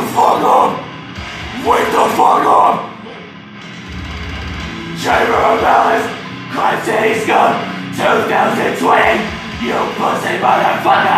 the fuck up! Wake the fuck up! Chamber of Malice, Crime City's Gun, 2020, you pussy motherfucker!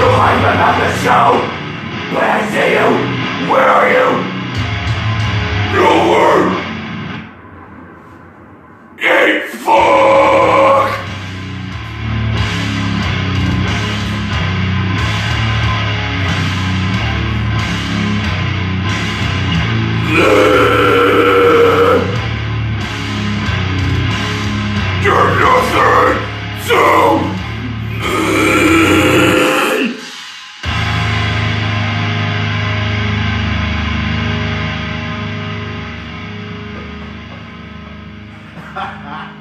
You hype about the show. When I see you, where are you? Nowhere. Eat fuck. ha ha